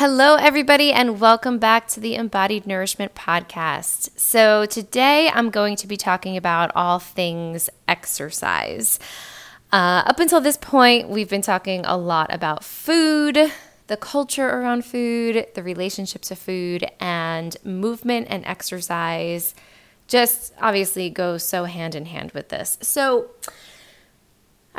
Hello, everybody, and welcome back to the Embodied Nourishment Podcast. So, today I'm going to be talking about all things exercise. Uh, up until this point, we've been talking a lot about food, the culture around food, the relationships of food, and movement and exercise just obviously go so hand in hand with this. So,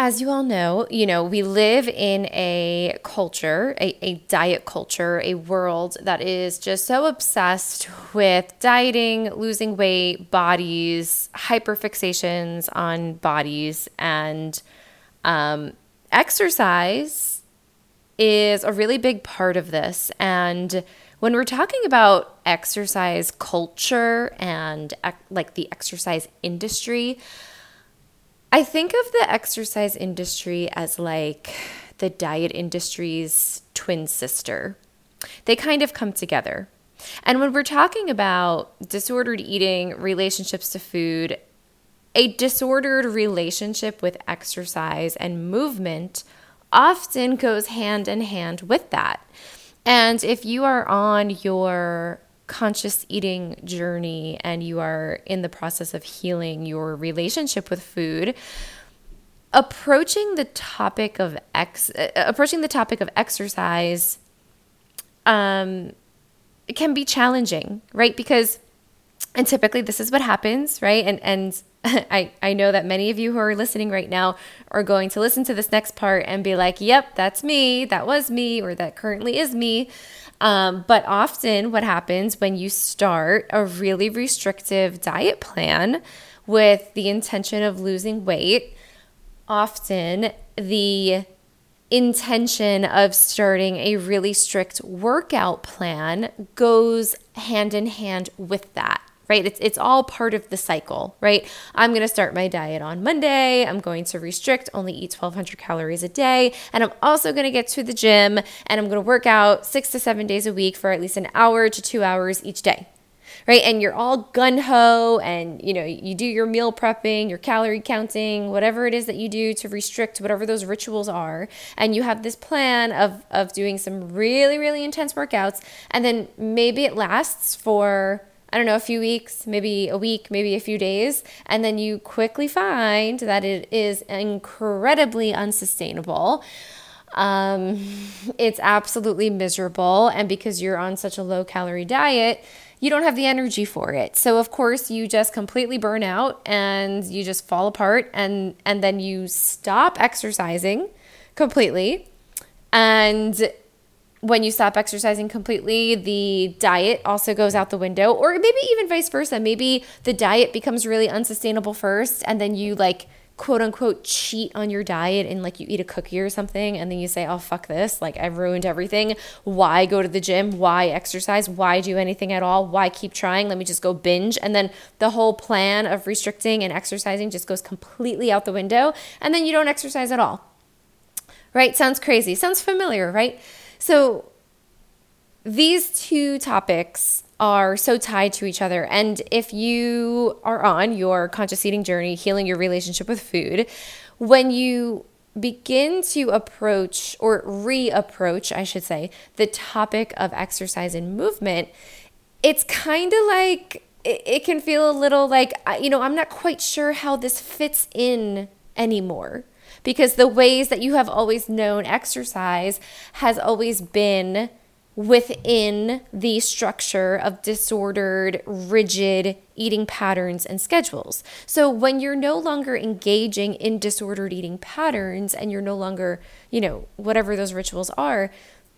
as you all know, you know, we live in a culture, a, a diet culture, a world that is just so obsessed with dieting, losing weight, bodies, hyperfixations on bodies, and um, exercise is a really big part of this. And when we're talking about exercise culture and like the exercise industry, I think of the exercise industry as like the diet industry's twin sister. They kind of come together. And when we're talking about disordered eating, relationships to food, a disordered relationship with exercise and movement often goes hand in hand with that. And if you are on your conscious eating journey and you are in the process of healing your relationship with food, approaching the topic of ex uh, approaching the topic of exercise um can be challenging, right? Because and typically this is what happens, right? And and I, I know that many of you who are listening right now are going to listen to this next part and be like, yep, that's me, that was me, or that currently is me. Um, but often, what happens when you start a really restrictive diet plan with the intention of losing weight, often the intention of starting a really strict workout plan goes hand in hand with that right? It's it's all part of the cycle, right? I'm going to start my diet on Monday. I'm going to restrict, only eat 1200 calories a day, and I'm also going to get to the gym and I'm going to work out 6 to 7 days a week for at least an hour to 2 hours each day. Right? And you're all gun ho and you know, you do your meal prepping, your calorie counting, whatever it is that you do to restrict whatever those rituals are, and you have this plan of of doing some really really intense workouts and then maybe it lasts for I don't know, a few weeks, maybe a week, maybe a few days, and then you quickly find that it is incredibly unsustainable. Um, it's absolutely miserable, and because you're on such a low calorie diet, you don't have the energy for it. So of course, you just completely burn out and you just fall apart and and then you stop exercising completely. And when you stop exercising completely, the diet also goes out the window, or maybe even vice versa. Maybe the diet becomes really unsustainable first, and then you like quote unquote cheat on your diet and like you eat a cookie or something, and then you say, oh, fuck this. Like, I've ruined everything. Why go to the gym? Why exercise? Why do anything at all? Why keep trying? Let me just go binge. And then the whole plan of restricting and exercising just goes completely out the window, and then you don't exercise at all. Right? Sounds crazy. Sounds familiar, right? So these two topics are so tied to each other. And if you are on your conscious eating journey, healing your relationship with food, when you begin to approach or reapproach, I should say, the topic of exercise and movement, it's kind of like it, it can feel a little like, you know, I'm not quite sure how this fits in anymore because the ways that you have always known exercise has always been within the structure of disordered, rigid eating patterns and schedules. So when you're no longer engaging in disordered eating patterns and you're no longer, you know, whatever those rituals are,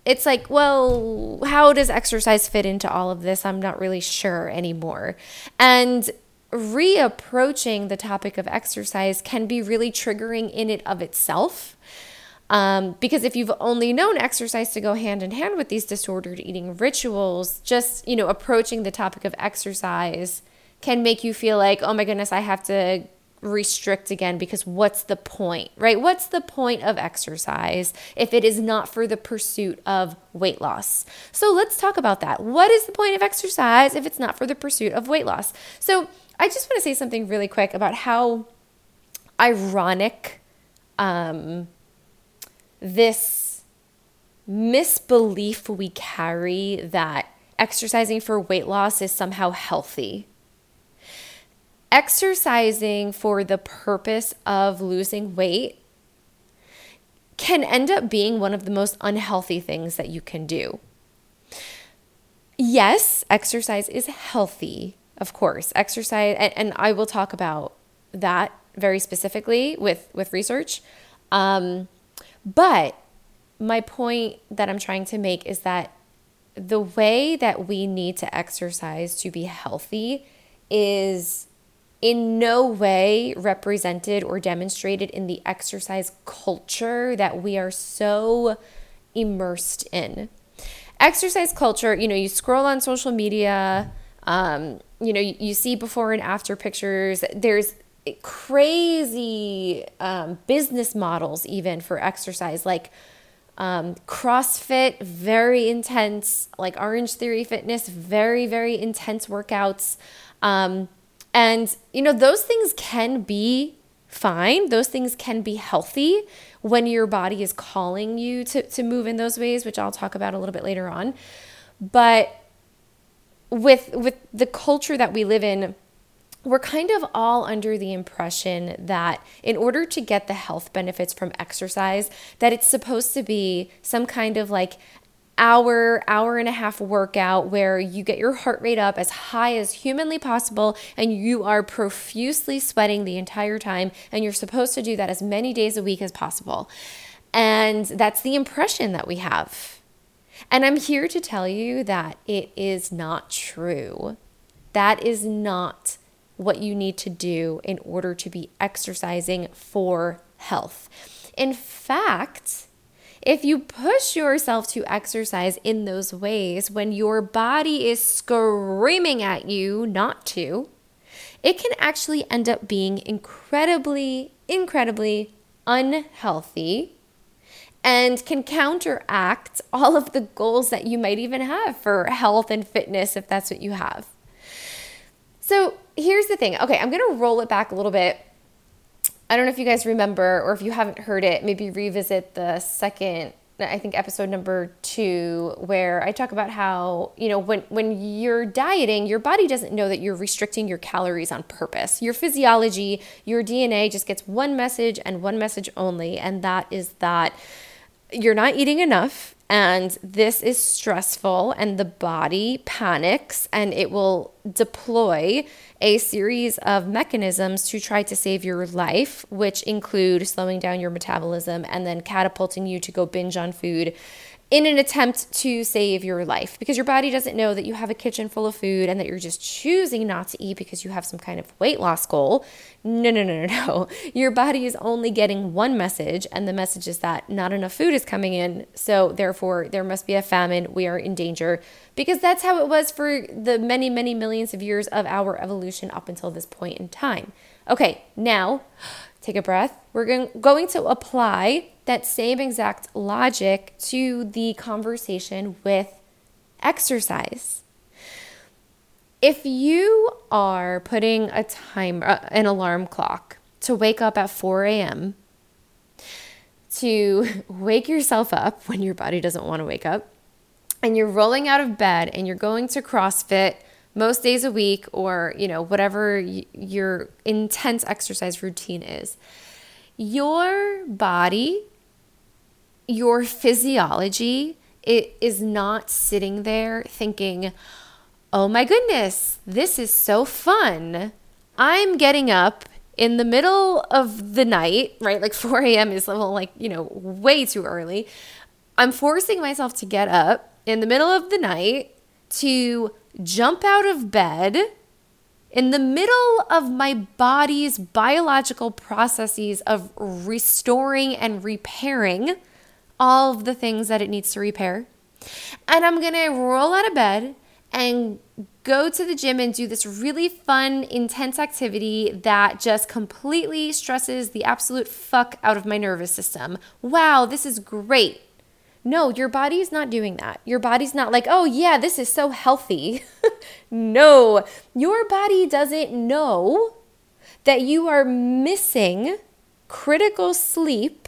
it's like, well, how does exercise fit into all of this? I'm not really sure anymore. And reapproaching the topic of exercise can be really triggering in it of itself. Um, because if you've only known exercise to go hand in hand with these disordered eating rituals, just you know approaching the topic of exercise can make you feel like, oh my goodness, I have to restrict again because what's the point, right? What's the point of exercise if it is not for the pursuit of weight loss? So let's talk about that. What is the point of exercise if it's not for the pursuit of weight loss? So I just want to say something really quick about how ironic um, this misbelief we carry that exercising for weight loss is somehow healthy. Exercising for the purpose of losing weight can end up being one of the most unhealthy things that you can do. Yes, exercise is healthy, of course. Exercise, and, and I will talk about that very specifically with, with research. Um, but my point that I'm trying to make is that the way that we need to exercise to be healthy is in no way represented or demonstrated in the exercise culture that we are so immersed in. Exercise culture, you know, you scroll on social media, um, you know, you, you, see before and after pictures. There's crazy um, business models, even for exercise, like um, CrossFit, very intense, like Orange Theory Fitness, very, very intense workouts. Um, and, you know, those things can be fine. Those things can be healthy when your body is calling you to, to move in those ways, which I'll talk about a little bit later on. But with with the culture that we live in, we're kind of all under the impression that in order to get the health benefits from exercise, that it's supposed to be some kind of like hour, hour and a half workout where you get your heart rate up as high as humanly possible and you are profusely sweating the entire time. And you're supposed to do that as many days a week as possible. And that's the impression that we have. And I'm here to tell you that it is not true. That is not what you need to do in order to be exercising for health. In fact, if you push yourself to exercise in those ways when your body is screaming at you not to, it can actually end up being incredibly, incredibly unhealthy and can counteract all of the goals that you might even have for health and fitness if that's what you have. So here's the thing. Okay, I'm going to roll it back a little bit I don't know if you guys remember or if you haven't heard it, maybe revisit the second I think episode number two, where I talk about how, you know, when, when you're dieting, your body doesn't know that you're restricting your calories on purpose. Your physiology, your DNA just gets one message and one message only, and that is that you're not eating enough and this is stressful and the body panics and it will deploy a series of mechanisms to try to save your life which include slowing down your metabolism and then catapulting you to go binge on food in an attempt to save your life because your body doesn't know that you have a kitchen full of food and that you're just choosing not to eat because you have some kind of weight loss goal. No, no, no, no, no. Your body is only getting one message, and the message is that not enough food is coming in. So, therefore, there must be a famine. We are in danger because that's how it was for the many, many millions of years of our evolution up until this point in time. Okay, now take a breath. We're going to apply that same exact logic to the conversation with exercise. If you are putting a timer, uh, an alarm clock to wake up at 4 a.m., to wake yourself up when your body doesn't want to wake up, and you're rolling out of bed and you're going to CrossFit most days a week or, you know, whatever y- your intense exercise routine is, your body your physiology it is not sitting there thinking, oh my goodness, this is so fun. I'm getting up in the middle of the night, right? Like 4 a.m. is well, like, you know, way too early. I'm forcing myself to get up in the middle of the night to jump out of bed in the middle of my body's biological processes of restoring and repairing all of the things that it needs to repair. And I'm going to roll out of bed and go to the gym and do this really fun, intense activity that just completely stresses the absolute fuck out of my nervous system. Wow, this is great. No, your body's not doing that. Your body's not like, oh, yeah, this is so healthy. no, your body doesn't know that you are missing critical sleep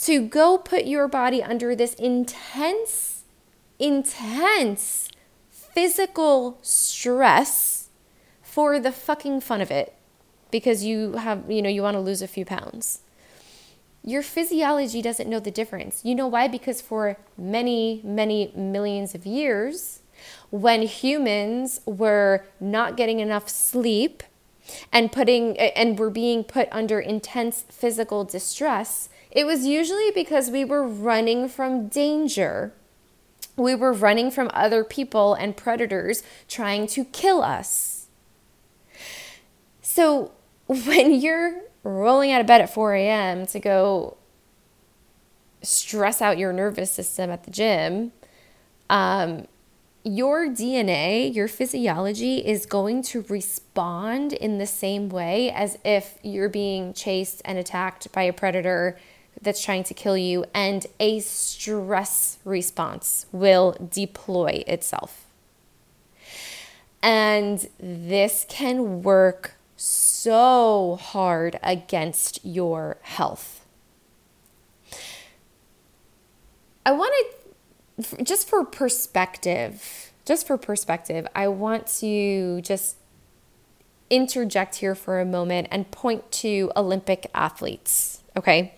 to go put your body under this intense, intense physical stress for the fucking fun of it because you have, you know, you want to lose a few pounds. Your physiology doesn't know the difference. You know why? Because for many, many millions of years, when humans were not getting enough sleep and putting and were being put under intense physical distress, it was usually because we were running from danger. We were running from other people and predators trying to kill us. So, when you're rolling out of bed at 4 a.m. to go stress out your nervous system at the gym, um, your DNA, your physiology is going to respond in the same way as if you're being chased and attacked by a predator that's trying to kill you, and a stress response will deploy itself. And this can work so hard against your health. I wanted, just for perspective, just for perspective, I want to just interject here for a moment and point to Olympic athletes, okay?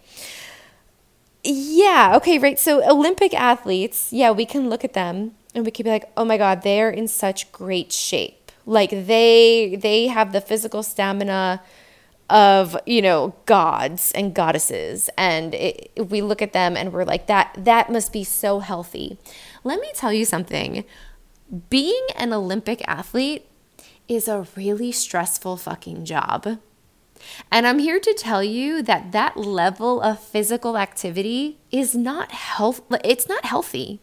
Yeah, okay, right. So, Olympic athletes, yeah, we can look at them and we can be like, oh my God, they're in such great shape. Like they they have the physical stamina of you know gods and goddesses. And it, we look at them and we're like that that must be so healthy. Let me tell you something. Being an olympic athlete is a really stressful fucking job and i'm here to tell you that that level of physical activity is not health it's not healthy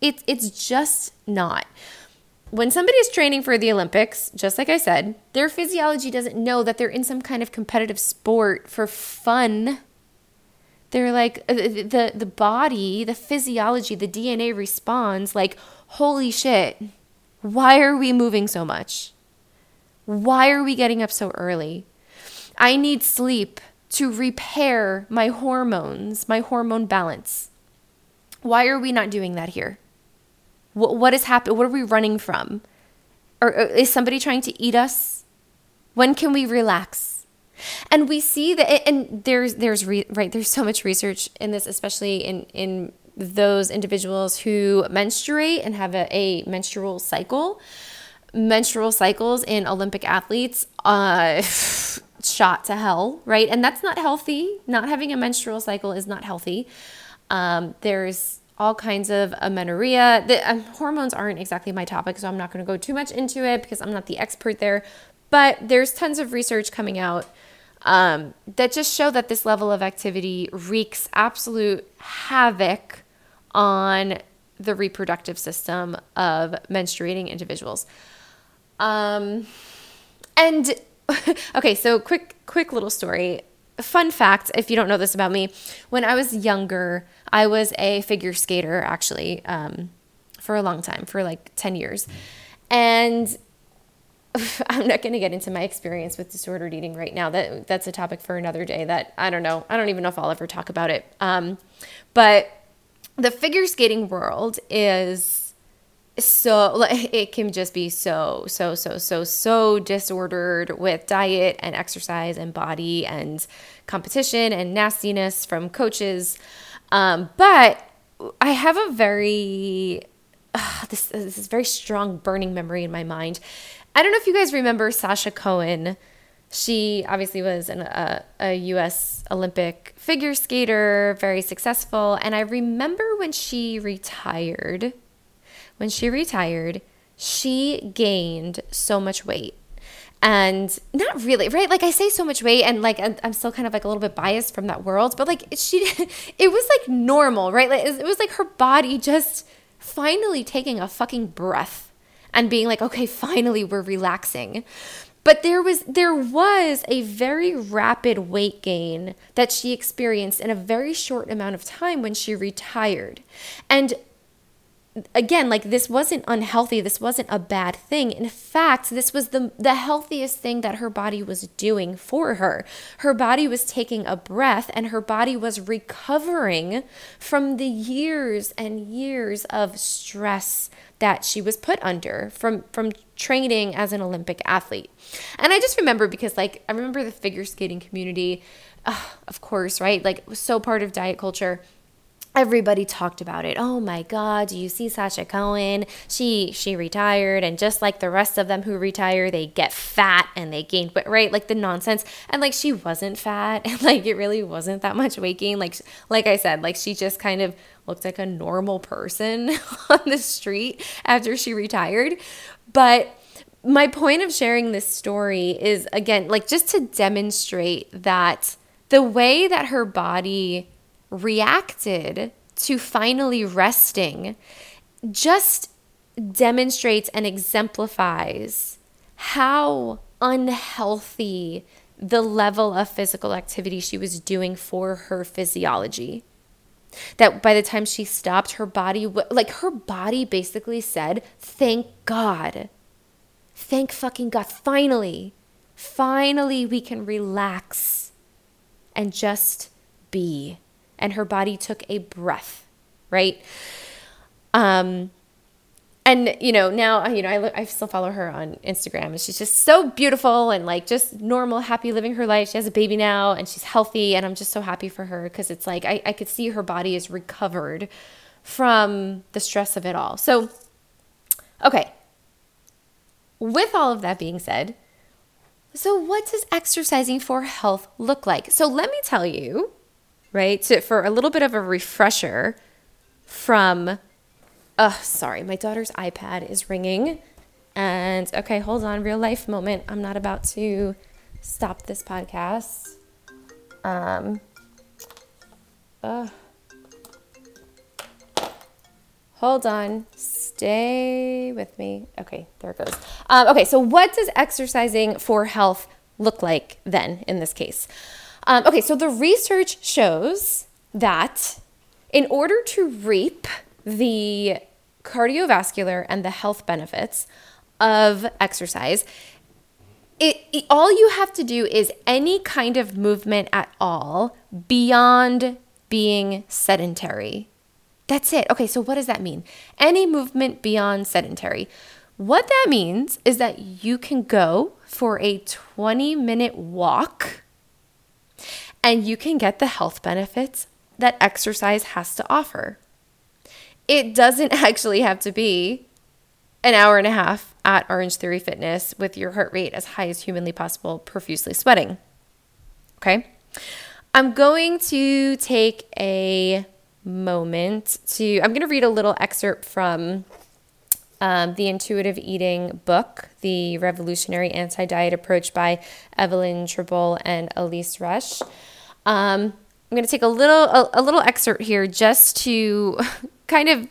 it, it's just not when somebody is training for the Olympics, just like I said, their physiology doesn't know that they're in some kind of competitive sport for fun. They're like uh, the the body, the physiology, the DNA responds like, "Holy shit. Why are we moving so much? Why are we getting up so early? I need sleep to repair my hormones, my hormone balance. Why are we not doing that here?" What, what is happening? What are we running from? Or, or is somebody trying to eat us? When can we relax? And we see that, and there's there's re, right there's so much research in this, especially in in those individuals who menstruate and have a, a menstrual cycle. Menstrual cycles in Olympic athletes, uh, shot to hell, right? And that's not healthy. Not having a menstrual cycle is not healthy. Um, there's all kinds of amenorrhea. The um, hormones aren't exactly my topic, so I'm not going to go too much into it because I'm not the expert there. But there's tons of research coming out um, that just show that this level of activity wreaks absolute havoc on the reproductive system of menstruating individuals. Um, and okay, so quick, quick little story. Fun fact if you don't know this about me when i was younger i was a figure skater actually um, for a long time for like 10 years. And i'm not going to get into my experience with disordered eating right now. That that's a topic for another day that i don't know. I don't even know if i'll ever talk about it. Um, but the figure skating world is so like it can just be so so so so so disordered with diet and exercise and body and competition and nastiness from coaches. Um, but i have a very uh, this, this is very strong burning memory in my mind. I don't know if you guys remember sasha cohen. She obviously was an, a, a US Olympic figure skater, very successful. And I remember when she retired, when she retired, she gained so much weight. And not really, right? Like I say so much weight and like I'm still kind of like a little bit biased from that world, but like she it was like normal, right? Like it was like her body just finally taking a fucking breath and being like, "Okay, finally we're relaxing." But there was there was a very rapid weight gain that she experienced in a very short amount of time when she retired. And again like this wasn't unhealthy. This wasn't a bad thing. In fact this was the the healthiest thing that her body was doing for her. Her body was taking a breath and her body was recovering from the years and years of stress that she was put under from from training as an olympic athlete. And i just remember because like i remember the figure skating community uh, of course right? Like was so part of diet culture everybody talked about it. Oh my god, do you see Sasha Cohen? She she retired and just like the rest of them who retire, they get fat and they gain weight, right? Like the nonsense. And like she wasn't fat and like it really wasn't that much weight gain. Like like I said, like she just kind of looked like a normal person on the street after she retired. But my point of sharing this story is again like just to demonstrate that the way that her body reacted to finally resting just demonstrates and exemplifies how unhealthy the level of physical activity she was doing for her physiology. That by the time she stopped, her body, like her body basically said, Thank God. Thank fucking God. Finally, finally, we can relax and just be and her body took a breath, right? Um, and you know now you know I, I still follow her on instagram and she's just so beautiful and like just normal happy living her life. She has a baby now and she's healthy and i'm just so happy for her because it's like I, I could see her body is recovered from the stress of it all. So okay. With all of that being said so what does exercising for health look like? So let me tell you right? So for a little bit of a refresher from, oh, sorry, my daughter's iPad is ringing. And okay, hold on, real life moment. I'm not about to stop this podcast. Um, uh, hold on, stay with me. Okay, there it goes. Um, okay, so what does exercising for health look like then in this case? Um, okay, so the research shows that in order to reap the cardiovascular and the health benefits of exercise, it, it, all you have to do is any kind of movement at all beyond being sedentary. That's it. Okay, so what does that mean? Any movement beyond sedentary. What that means is that you can go for a 20 minute walk and you can get the health benefits that exercise has to offer. It doesn't actually have to be an hour and a half at Orange Theory Fitness with your heart rate as high as humanly possible, profusely sweating. Okay? I'm going to take a moment to, I'm going to read a little excerpt from um, the Intuitive Eating book, The Revolutionary Anti Diet Approach by Evelyn Tribole and Elyse Resch. Um, I'm going to take a little a, a little excerpt here just to kind of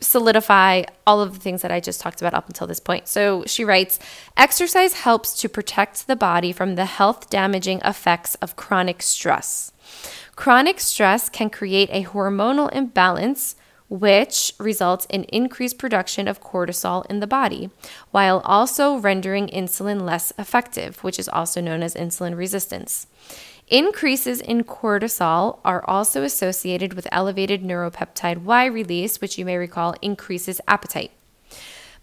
solidify all of the things that I just talked about up until this point. So she writes Exercise helps to protect the body from the health damaging effects of chronic stress. Chronic stress can create a hormonal imbalance which results in increased production of cortisol in the body, while also rendering insulin less effective, which is also known as insulin resistance. Increases in cortisol are also associated with elevated neuropeptide Y release, which you may recall increases appetite.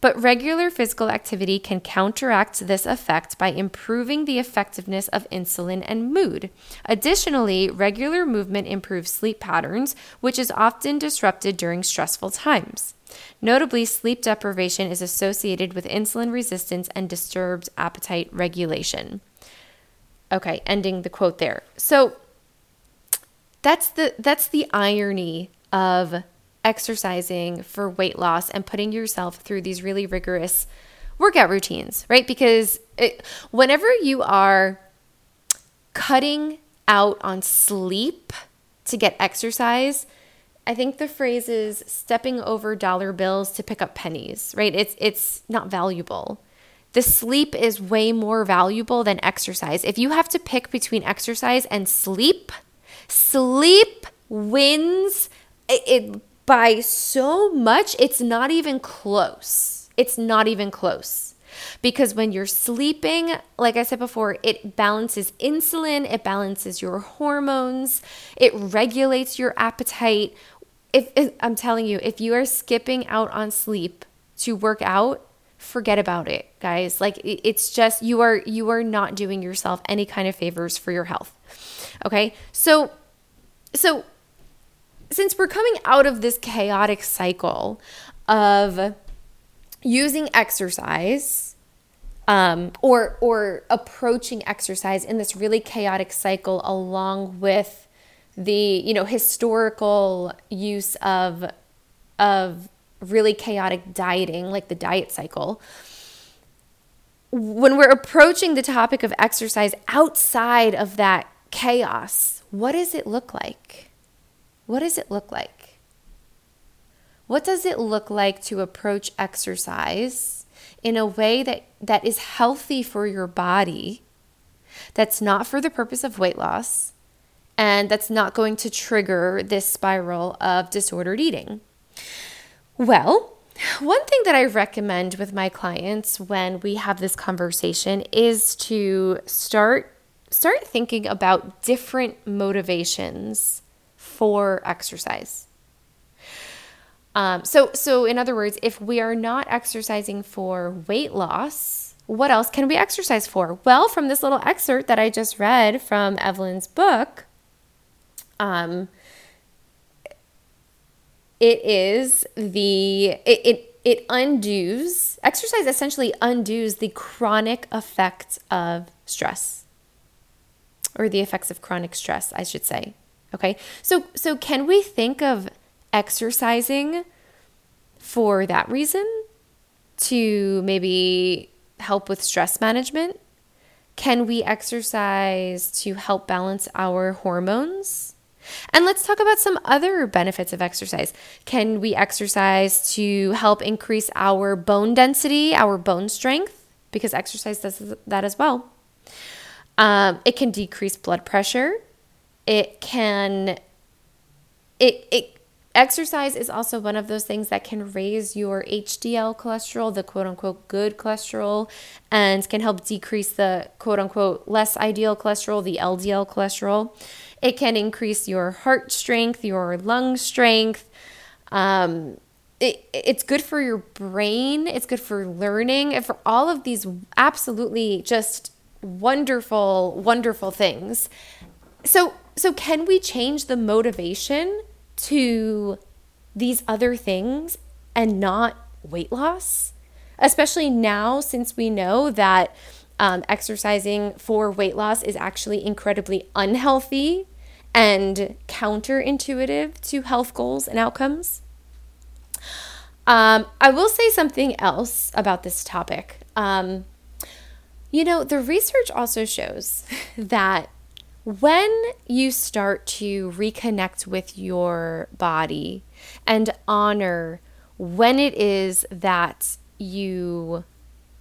But regular physical activity can counteract this effect by improving the effectiveness of insulin and mood. Additionally, regular movement improves sleep patterns, which is often disrupted during stressful times. Notably, sleep deprivation is associated with insulin resistance and disturbed appetite regulation. Okay, ending the quote there. So that's the that's the irony of exercising for weight loss and putting yourself through these really rigorous workout routines, right? Because it, whenever you are cutting out on sleep to get exercise, I think the phrase is stepping over dollar bills to pick up pennies, right? It's it's not valuable. The sleep is way more valuable than exercise. If you have to pick between exercise and sleep, sleep wins it, it by so much, it's not even close. It's not even close. Because when you're sleeping, like I said before, it balances insulin, it balances your hormones, it regulates your appetite. If, if I'm telling you, if you are skipping out on sleep to work out, forget about it, guys. Like it's just you are you are not doing yourself any kind of favors for your health. Okay? So so since we're coming out of this chaotic cycle of using exercise um, or or approaching exercise in this really chaotic cycle along with the you know historical use of of really chaotic dieting like the diet cycle when we're approaching the topic of exercise outside of that chaos what does it look like what does it look like? What does it look like to approach exercise in a way that, that is healthy for your body, that's not for the purpose of weight loss, and that's not going to trigger this spiral of disordered eating? Well, one thing that I recommend with my clients when we have this conversation is to start start thinking about different motivations for exercise. Um, so, so in other words, if we are not exercising for weight loss, what else can we exercise for? Well, from this little excerpt that I just read from Evelyn's book, um, it is the it, it it undoes exercise essentially undoes the chronic effects of stress or the effects of chronic stress, I should say. Okay. So so can we think of exercising for that reason to maybe help with stress management? Can we exercise to help balance our hormones? And let's talk about some other benefits of exercise. Can we exercise to help increase our bone density, our bone strength? Because exercise does that as well. Um, it can decrease blood pressure it can it it exercise is also one of those things that can raise your HDL cholesterol, the quote unquote good cholesterol, and can help decrease the quote unquote less ideal cholesterol, the LDL cholesterol. It can increase your heart strength, your lung strength. Um, it, it's good for your brain, it's good for learning, and for all of these absolutely just wonderful, wonderful things. So, so can we change the motivation to these other things and not weight loss? Especially now, since we know that um, exercising for weight loss is actually incredibly unhealthy and counterintuitive to health goals and outcomes. Um, I will say something else about this topic. Um, you know, the research also shows that when you start to reconnect with your body and honor when it is that you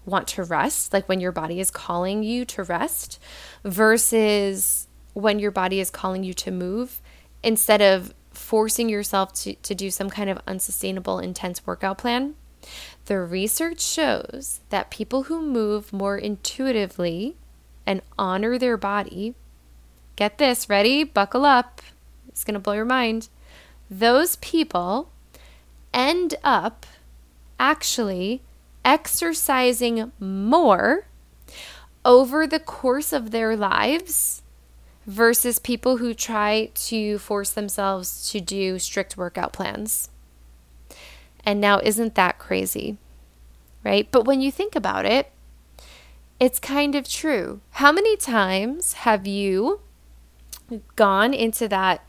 want to rest, like when your body is calling you to rest, versus when your body is calling you to move, instead of forcing yourself to, to do some kind of unsustainable, intense workout plan. The research shows that people who move more intuitively and honor their body get this, ready? Buckle up. It's going to blow your mind. Those people end up actually exercising more over the course of their lives versus people who try to force themselves to do strict workout plans. And now, isn't that crazy? Right? But when you think about it, it's kind of true. How many times have you gone into that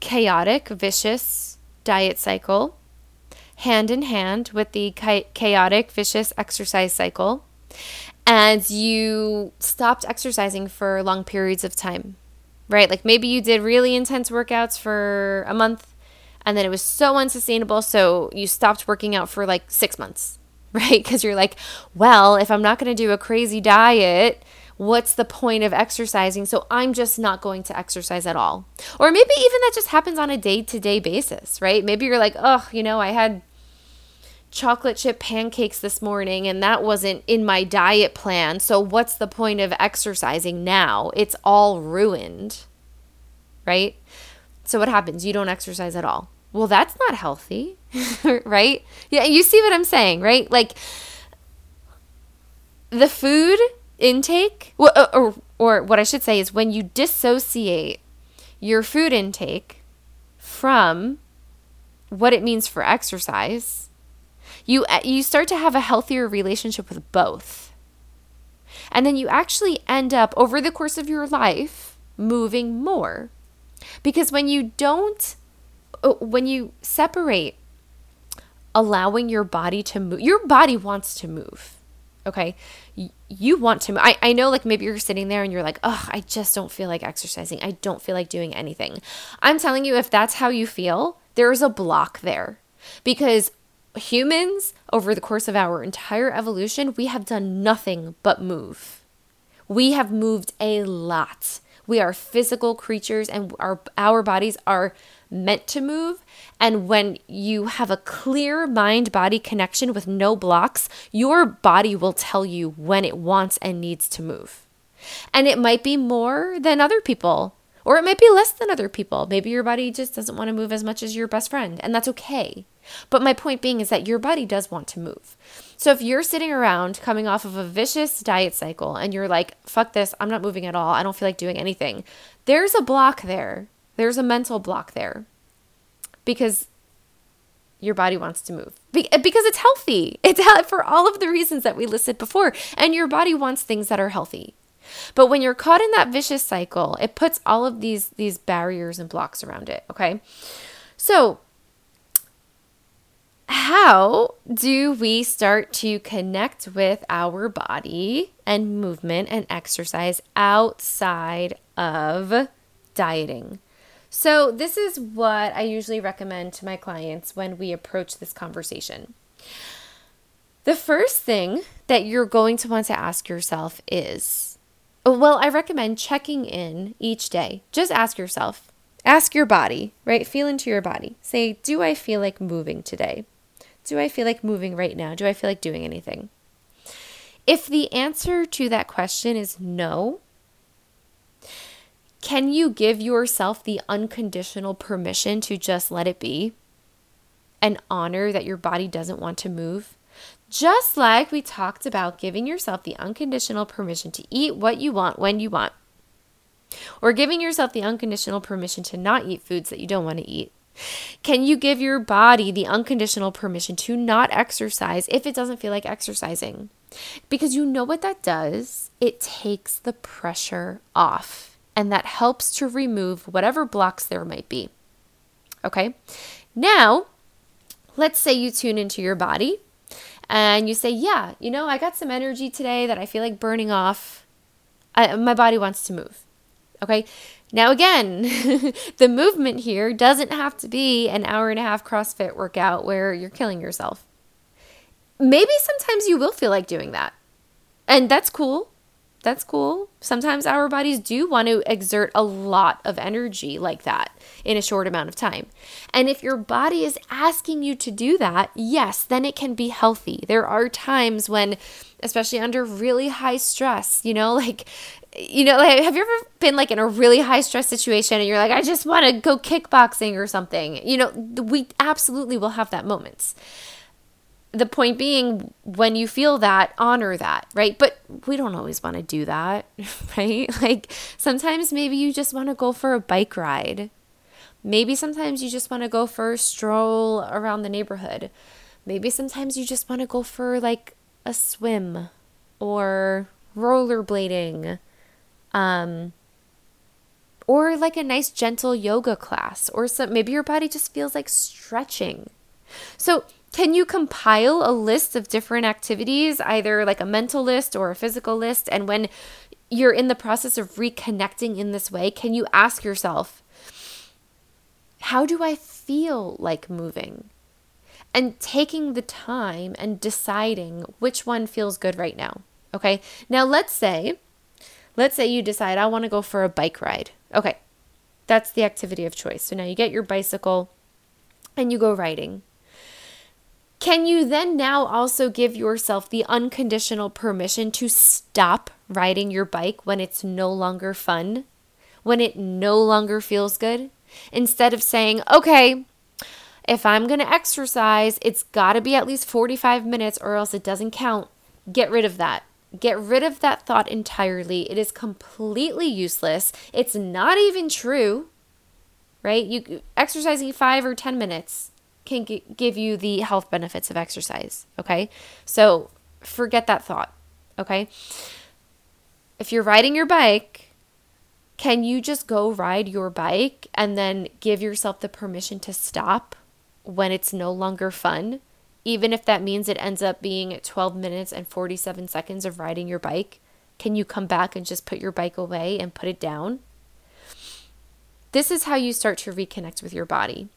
chaotic, vicious diet cycle hand in hand with the chaotic, vicious exercise cycle, and you stopped exercising for long periods of time, right? Like maybe you did really intense workouts for a month and then it was so unsustainable. So you stopped working out for like six months, right? Because you're like, well, if I'm not going to do a crazy diet, what's the point of exercising? So I'm just not going to exercise at all. Or maybe even that just happens on a day to day basis, right? Maybe you're like, oh, you know, I had chocolate chip pancakes this morning and that wasn't in my diet plan. So what's the point of exercising now? It's all ruined, right? So what happens? You don't exercise at all. Well, that's not healthy, right? Yeah, you see what I'm saying, right? Like the food intake, or, uh, or, or what I should say is when you dissociate your food intake from what it means for exercise, you uh, you start to have a healthier relationship with both. And then you actually end up over the course of your life moving more. Because when you don't uh, when you separate allowing your body to move, your body wants to move. Okay. You want to, I, I know like maybe you're sitting there and you're like, oh, I just don't feel like exercising. I don't feel like doing anything. I'm telling you, if that's how you feel, there's a block there because humans, over the course of our entire evolution, we have done nothing but move. We have moved a lot. We are physical creatures and our, our bodies are meant to move. And when you have a clear mind body connection with no blocks, your body will tell you when it wants and needs to move. And it might be more than other people, or it might be less than other people. Maybe your body just doesn't want to move as much as your best friend, and that's okay. But my point being is that your body does want to move. So if you're sitting around coming off of a vicious diet cycle and you're like, fuck this, I'm not moving at all, I don't feel like doing anything, there's a block there. There's a mental block there because your body wants to move because it's healthy. It's for all of the reasons that we listed before. And your body wants things that are healthy. But when you're caught in that vicious cycle, it puts all of these these barriers and blocks around it, okay? So, how do we start to connect with our body and movement and exercise outside of dieting? So, this is what I usually recommend to my clients when we approach this conversation. The first thing that you're going to want to ask yourself is well, I recommend checking in each day. Just ask yourself, ask your body, right? Feel into your body. Say, do I feel like moving today? Do I feel like moving right now? Do I feel like doing anything? If the answer to that question is no, can you give yourself the unconditional permission to just let it be and honor that your body doesn't want to move? Just like we talked about giving yourself the unconditional permission to eat what you want when you want, or giving yourself the unconditional permission to not eat foods that you don't want to eat. Can you give your body the unconditional permission to not exercise if it doesn't feel like exercising? Because you know what that does? It takes the pressure off and that helps to remove whatever blocks there might be. Okay, now let's say you tune into your body and you say, Yeah, you know, I got some energy today that I feel like burning off. I, my body wants to move. Okay, now again, the movement here doesn't have to be an hour and a half CrossFit workout where you're killing yourself. Maybe sometimes you will feel like doing that. And that's cool that's cool. Sometimes our bodies do want to exert a lot of energy like that in a short amount of time. And if your body is asking you to do that, yes, then it can be healthy. There are times when, especially under really high stress, you know, like, you know, like, have you ever been like in a really high stress situation and you're like, I just want to go kickboxing or something? You know, we absolutely will have that moments. The point being when you feel that honor that right? But we don't always want to do that right? Like sometimes maybe you just want to go for a bike ride. Maybe sometimes you just want to go for a stroll around the neighborhood. Maybe sometimes you just want to go for like a swim or rollerblading um or like a nice gentle yoga class or some maybe your body just feels like stretching so can you compile a list of different activities, either like a mental list or a physical list? And when you're in the process of reconnecting in this way, can you ask yourself, how do I feel like moving? And taking the time and deciding which one feels good right now. Okay. Now, let's say let's say you decide, I want to go for a bike ride. Okay, that's the activity of choice. So now you get your bicycle and you go riding. Can you then now also give yourself the unconditional permission to stop riding your bike when it's no longer fun, when it no longer feels good? Instead of saying, okay, if I'm going to exercise, it's got to be at least 45 minutes or else it doesn't count. Get rid of that. Get rid of that thought entirely. It is completely useless. It's not even true. Right? You exercising 5 or 10 minutes can g- give you the health benefits of exercise, okay? So, forget that thought, okay? If you're riding your bike, can you just go ride your bike and then give yourself the permission to stop when it's no longer fun? Even if that means it ends up being 12 minutes and 47 seconds of riding your bike, can you come back and just put your bike away and put it down? This is how you start to reconnect with your body.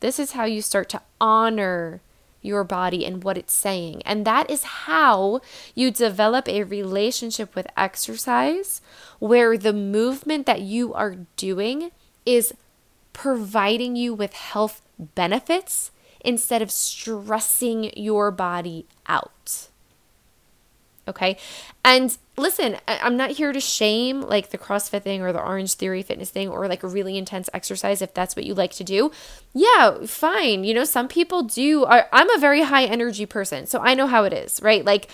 This is how you start to honor your body and what it's saying. And that is how you develop a relationship with exercise where the movement that you are doing is providing you with health benefits instead of stressing your body out. Okay. And listen, I'm not here to shame like the CrossFit thing or the Orange Theory fitness thing or like a really intense exercise if that's what you like to do. Yeah, fine. You know, some people do. I'm a very high energy person, so I know how it is, right? Like,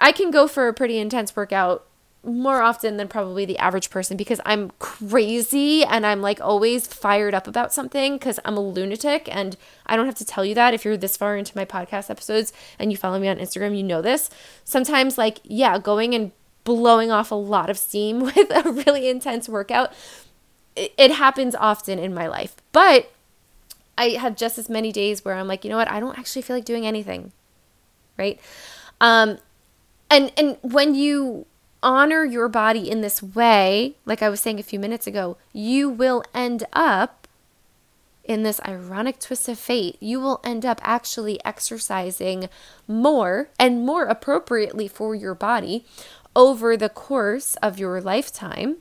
I can go for a pretty intense workout more often than probably the average person because I'm crazy and I'm like always fired up about something because I'm a lunatic and I don't have to tell you that if you're this far into my podcast episodes and you follow me on Instagram, you know this. Sometimes, like, yeah, going and blowing off a lot of steam with a really intense workout, it, it happens often in my life. But I have just as many days where I'm like, you know what, I don't actually feel like doing anything. Right? Um, and and when you honor your body in this way, like I was saying a few minutes ago, you will end up in this ironic twist of fate. You will end up actually exercising more and more appropriately for your body over the course of your lifetime,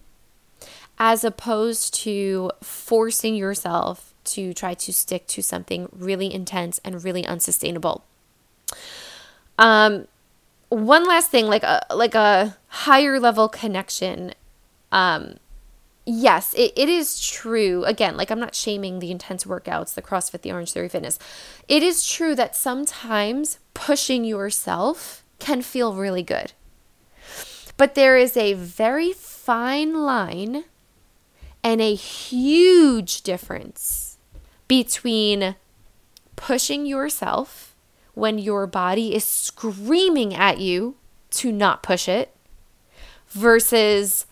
as opposed to forcing yourself to try to stick to something really intense and really unsustainable. Um, one last thing, like a like a higher level connection. Um, yes, it, it is true. Again, like I'm not shaming the intense workouts, the CrossFit, the Orange Theory Fitness. It is true that sometimes pushing yourself can feel really good. But there is a very fine line and a huge difference between pushing yourself when your body is screaming at you to not push it versus,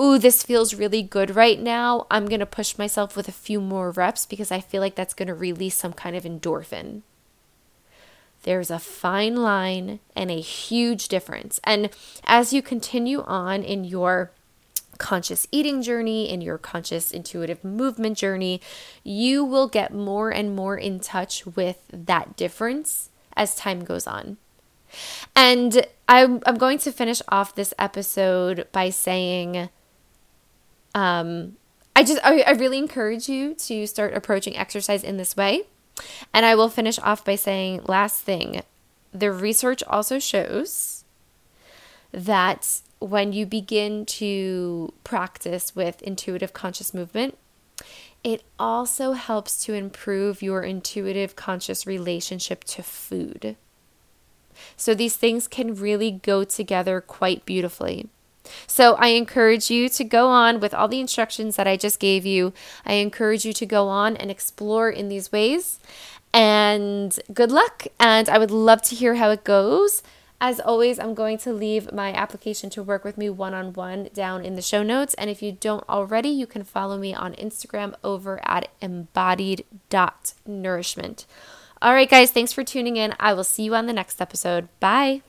ooh, this feels really good right now. I'm going to push myself with a few more reps because I feel like that's going to release some kind of endorphin. There's a fine line and a huge difference. And as you continue on in your conscious eating journey, in your conscious intuitive movement journey, you will get more and more in touch with that difference as time goes on. And I'm, I'm going to finish off this episode by saying, um, I just, I, I really encourage you to start approaching exercise in this way. And I will finish off by saying, last thing, the research also shows that when you begin to practice with intuitive conscious movement, it also helps to improve your intuitive conscious relationship to food. So these things can really go together quite beautifully. So I encourage you to go on with all the instructions that I just gave you. I encourage you to go on and explore in these ways. And good luck. And I would love to hear how it goes. As always, I'm going to leave my application to work with me one on one down in the show notes. And if you don't already, you can follow me on Instagram over at embodied.nourishment. All right, guys, thanks for tuning in. I will see you on the next episode. Bye.